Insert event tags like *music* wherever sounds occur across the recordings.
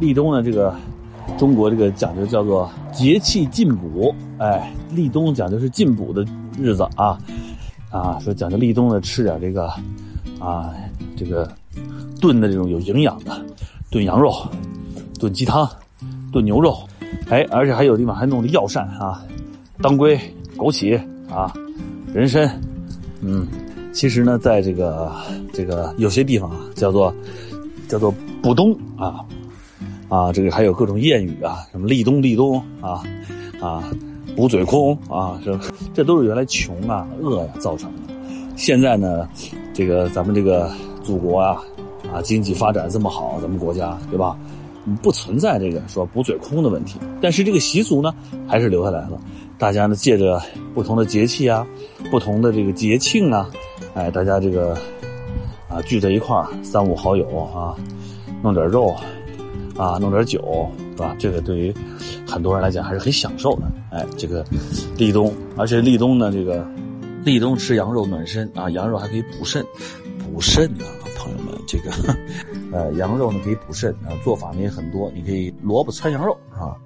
立冬呢，这个中国这个讲究叫做节气进补，哎，立冬讲究是进补的日子啊，啊，说讲究立冬呢吃点这个啊，这个炖的这种有营养的，炖羊肉，炖鸡汤，炖牛肉，哎，而且还有地方还弄的药膳啊，当归、枸杞啊，人参，嗯，其实呢，在这个这个有些地方啊，叫做叫做补冬啊。啊，这个还有各种谚语啊，什么立冬立冬啊，啊，补嘴空啊，这这都是原来穷啊、饿呀造成的。现在呢，这个咱们这个祖国啊，啊，经济发展这么好，咱们国家对吧？不存在这个说补嘴空的问题。但是这个习俗呢，还是留下来了。大家呢，借着不同的节气啊，不同的这个节庆啊，哎，大家这个啊聚在一块儿，三五好友啊，弄点肉。啊，弄点酒，是吧？这个对于很多人来讲还是很享受的。哎，这个立冬，而且立冬呢，这个立冬吃羊肉暖身啊，羊肉还可以补肾，补肾啊，朋友们，这个 *laughs* 呃，羊肉呢可以补肾啊，做法呢也很多，你可以萝卜汆羊肉啊，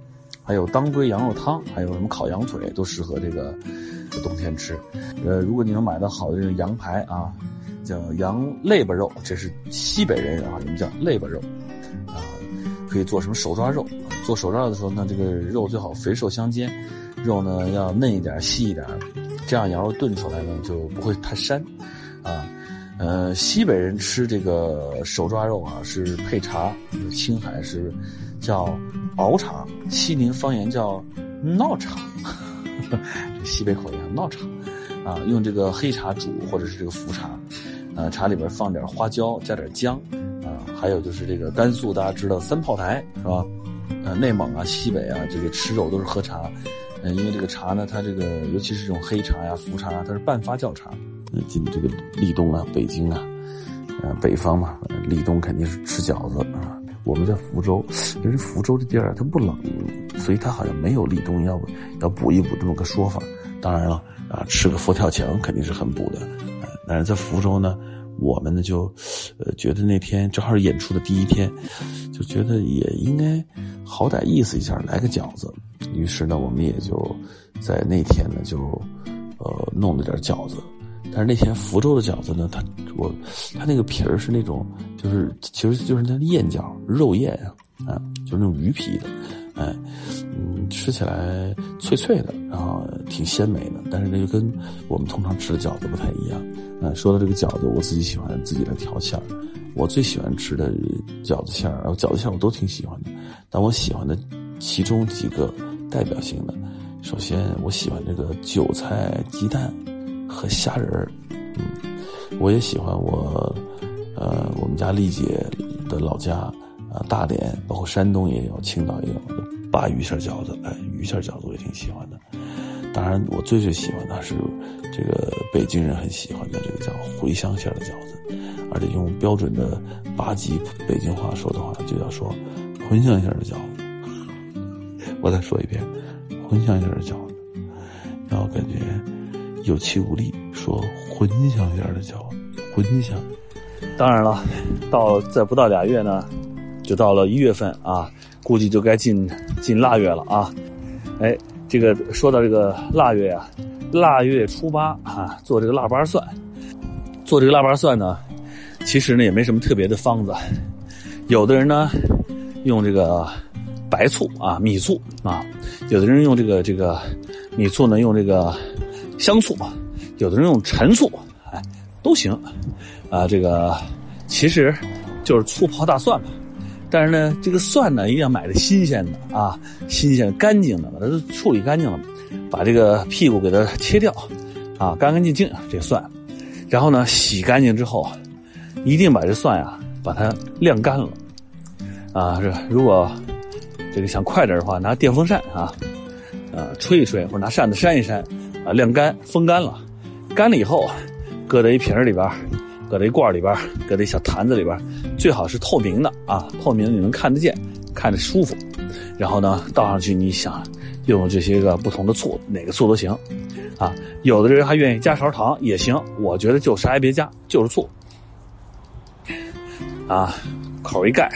还有当归羊肉汤，还有什么烤羊腿，都适合这个冬天吃。呃，如果你能买到好的这个羊排啊，叫羊肋巴肉，这是西北人啊，你们叫肋巴肉。可以做什么手抓肉？做手抓肉的时候呢，这个肉最好肥瘦相间，肉呢要嫩一点、细一点，这样羊肉炖出来呢就不会太膻。啊，呃，西北人吃这个手抓肉啊是配茶，青海是叫熬茶，西宁方言叫闹茶，*laughs* 西北口音闹茶，啊，用这个黑茶煮或者是这个茯茶，呃，茶里边放点花椒，加点姜。还有就是这个甘肃，大家知道三炮台是吧？呃，内蒙啊、西北啊，这个吃肉都是喝茶。嗯，因为这个茶呢，它这个尤其是这种黑茶呀、茯茶，它是半发酵茶。呃，进这个立冬啊，北京啊，呃，北方嘛，立冬肯定是吃饺子啊。我们在福州，因为福州这地儿它不冷，所以它好像没有立冬要要补一补这么个说法。当然了，啊，吃个佛跳墙肯定是很补的。但是在福州呢。我们呢就，呃，觉得那天正好是演出的第一天，就觉得也应该好歹意思一下来个饺子。于是呢，我们也就在那天呢就，呃，弄了点饺子。但是那天福州的饺子呢，它我它那个皮儿是那种，就是其实就是那燕饺，肉燕啊，啊，就是那种鱼皮的，哎，嗯，吃起来脆脆的，然后挺鲜美的。但是那就跟我们通常吃的饺子不太一样。啊，说到这个饺子，我自己喜欢自己来调馅儿。我最喜欢吃的饺子馅儿，然后饺子馅儿我都挺喜欢的。但我喜欢的其中几个代表性的，首先我喜欢这个韭菜鸡蛋和虾仁儿。嗯，我也喜欢我，呃，我们家丽姐的老家啊，大连，包括山东也有，青岛也有鲅鱼馅饺子。哎，鱼馅饺子我也挺喜欢的。当然，我最最喜欢的是这个北京人很喜欢的这个叫茴香馅的饺子，而且用标准的八级北京话说的话，就要说茴香馅的饺子。*laughs* 我再说一遍，茴香馅的饺子，然后感觉有气无力，说茴香馅的饺子，茴香。当然了，到再不到俩月呢，就到了一月份啊，估计就该进进腊月了啊，哎。这个说到这个腊月呀，腊月初八啊，做这个腊八蒜，做这个腊八蒜呢，其实呢也没什么特别的方子，有的人呢用这个白醋啊，米醋啊，有的人用这个这个米醋呢用这个香醋，有的人用陈醋，哎，都行，啊，这个其实就是醋泡大蒜嘛。但是呢，这个蒜呢，一定要买的新鲜的啊，新鲜干净的，把它处理干净了，把这个屁股给它切掉，啊，干干净净这蒜，然后呢，洗干净之后，一定把这蒜呀，把它晾干了，啊，这如果这个想快点的话，拿电风扇啊，呃，吹一吹，或者拿扇子扇一扇，啊，晾干，风干了，干了以后，搁在一瓶里边。搁这罐里边，搁这小坛子里边，最好是透明的啊，透明你能看得见，看着舒服。然后呢，倒上去，你想用这些个不同的醋，哪个醋都行啊。有的人还愿意加勺糖也行，我觉得就啥也别加，就是醋啊。口一盖，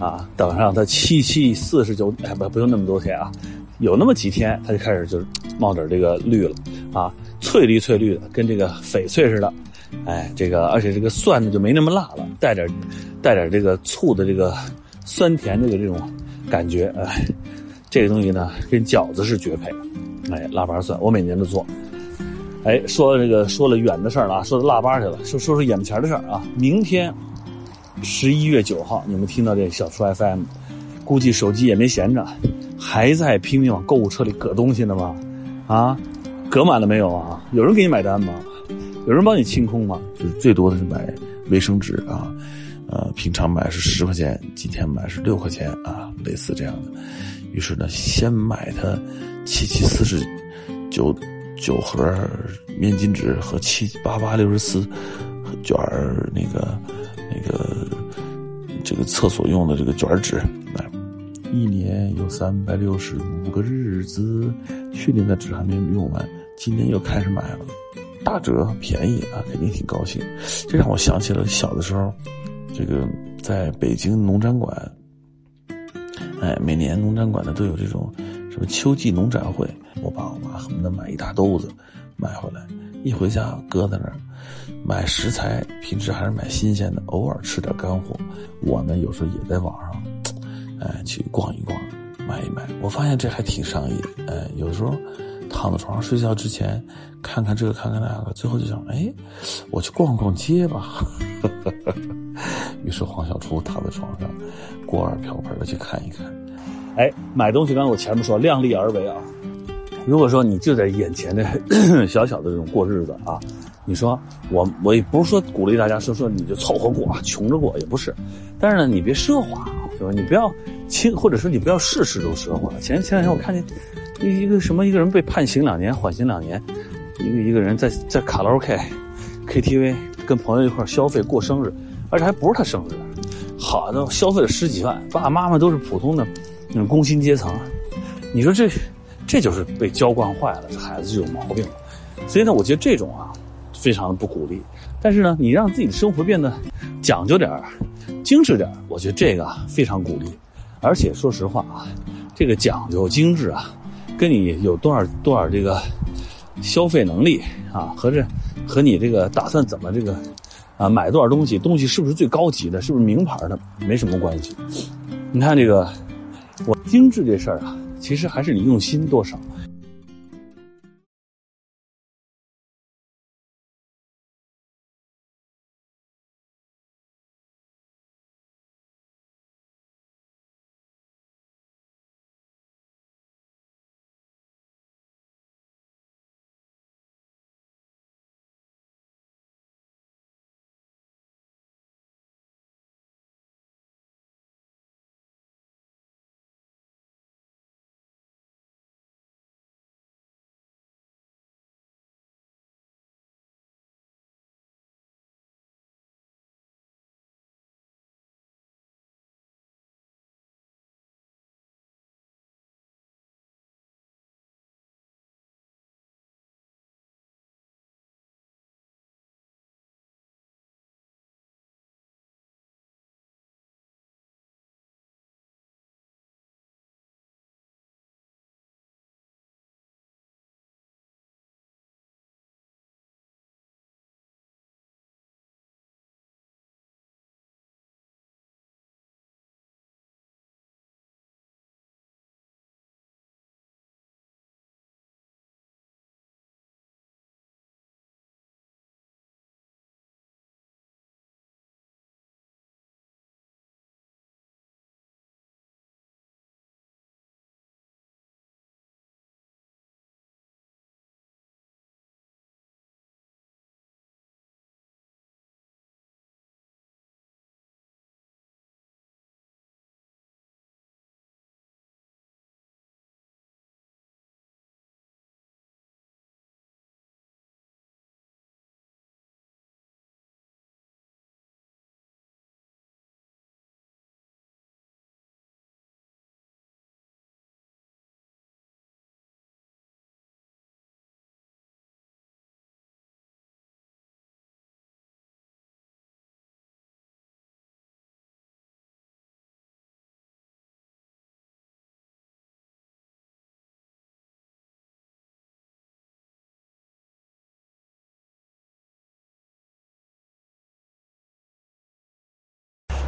啊，等上它七七四十九，哎不不用那么多天啊，有那么几天它就开始就冒点这个绿了啊，翠绿翠绿的，跟这个翡翠似的，哎，这个而且这个蒜呢就没那么辣了，带点带点这个醋的这个酸甜这个这种感觉，哎，这个东西呢跟饺子是绝配，哎，腊八蒜我每年都做。哎，说这个说了远的事儿了啊，说到腊八去了，说说说眼前的事儿啊。明天十一月九号，你们听到这小初 FM，估计手机也没闲着，还在拼命往购物车里搁东西呢吗？啊，搁满了没有啊？有人给你买单吗？有人帮你清空吗？就是最多的是买卫生纸啊，呃，平常买是十块钱，今天买是六块钱啊，类似这样的。于是呢，先买它七七四十九。九盒面巾纸和七八八六十四卷那个那个这个厕所用的这个卷纸，来，一年有三百六十五个日子，去年的纸还没用完，今年又开始买了，打折便宜啊，肯定挺高兴。这让我想起了小的时候，这个在北京农展馆，哎，每年农展馆呢都有这种。什么秋季农展会，我爸我妈恨不得买一大兜子，买回来一回家搁在那儿。买食材，平时还是买新鲜的，偶尔吃点干货。我呢，有时候也在网上，哎，去逛一逛，买一买。我发现这还挺上瘾。哎，有时候躺在床上睡觉之前，看看这个，看看那个，最后就想，哎，我去逛逛街吧。*laughs* 于是黄小厨躺在床上，锅碗瓢盆的去看一看。哎，买东西，刚才我前面说量力而为啊。如果说你就在眼前的 *coughs* 小小的这种过日子啊，你说我我也不是说鼓励大家说说你就凑合过，穷着过也不是。但是呢，你别奢华，对吧？你不要轻，或者说你不要事事都奢华。前前两天我看见一一个什么一个人被判刑两年，缓刑两年，一个一个人在在卡拉 OK KTV 跟朋友一块消费过生日，而且还不是他生日，好的消费了十几万，爸爸妈妈都是普通的。那种工薪阶层，你说这，这就是被娇惯坏了，这孩子就有毛病了。所以呢，我觉得这种啊，非常的不鼓励。但是呢，你让自己的生活变得讲究点儿、精致点儿，我觉得这个非常鼓励。而且说实话啊，这个讲究精致啊，跟你有多少多少这个消费能力啊，和这和你这个打算怎么这个啊买多少东西，东西是不是最高级的，是不是名牌的，没什么关系。你看这个。我精致这事儿啊，其实还是你用心多少。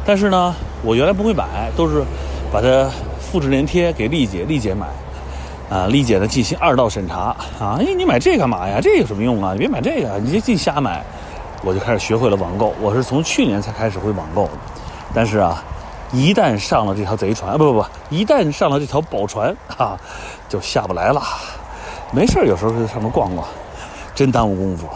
但是呢，我原来不会买，都是把它复制粘贴给丽姐，丽姐买。啊，丽姐呢进行二道审查啊！哎，你买这干嘛呀？这有什么用啊？你别买这个，你就净瞎买。我就开始学会了网购。我是从去年才开始会网购，但是啊，一旦上了这条贼船，不不不，一旦上了这条宝船啊，*laughs* 就下不来了。没事有时候就上面逛逛，真耽误功夫。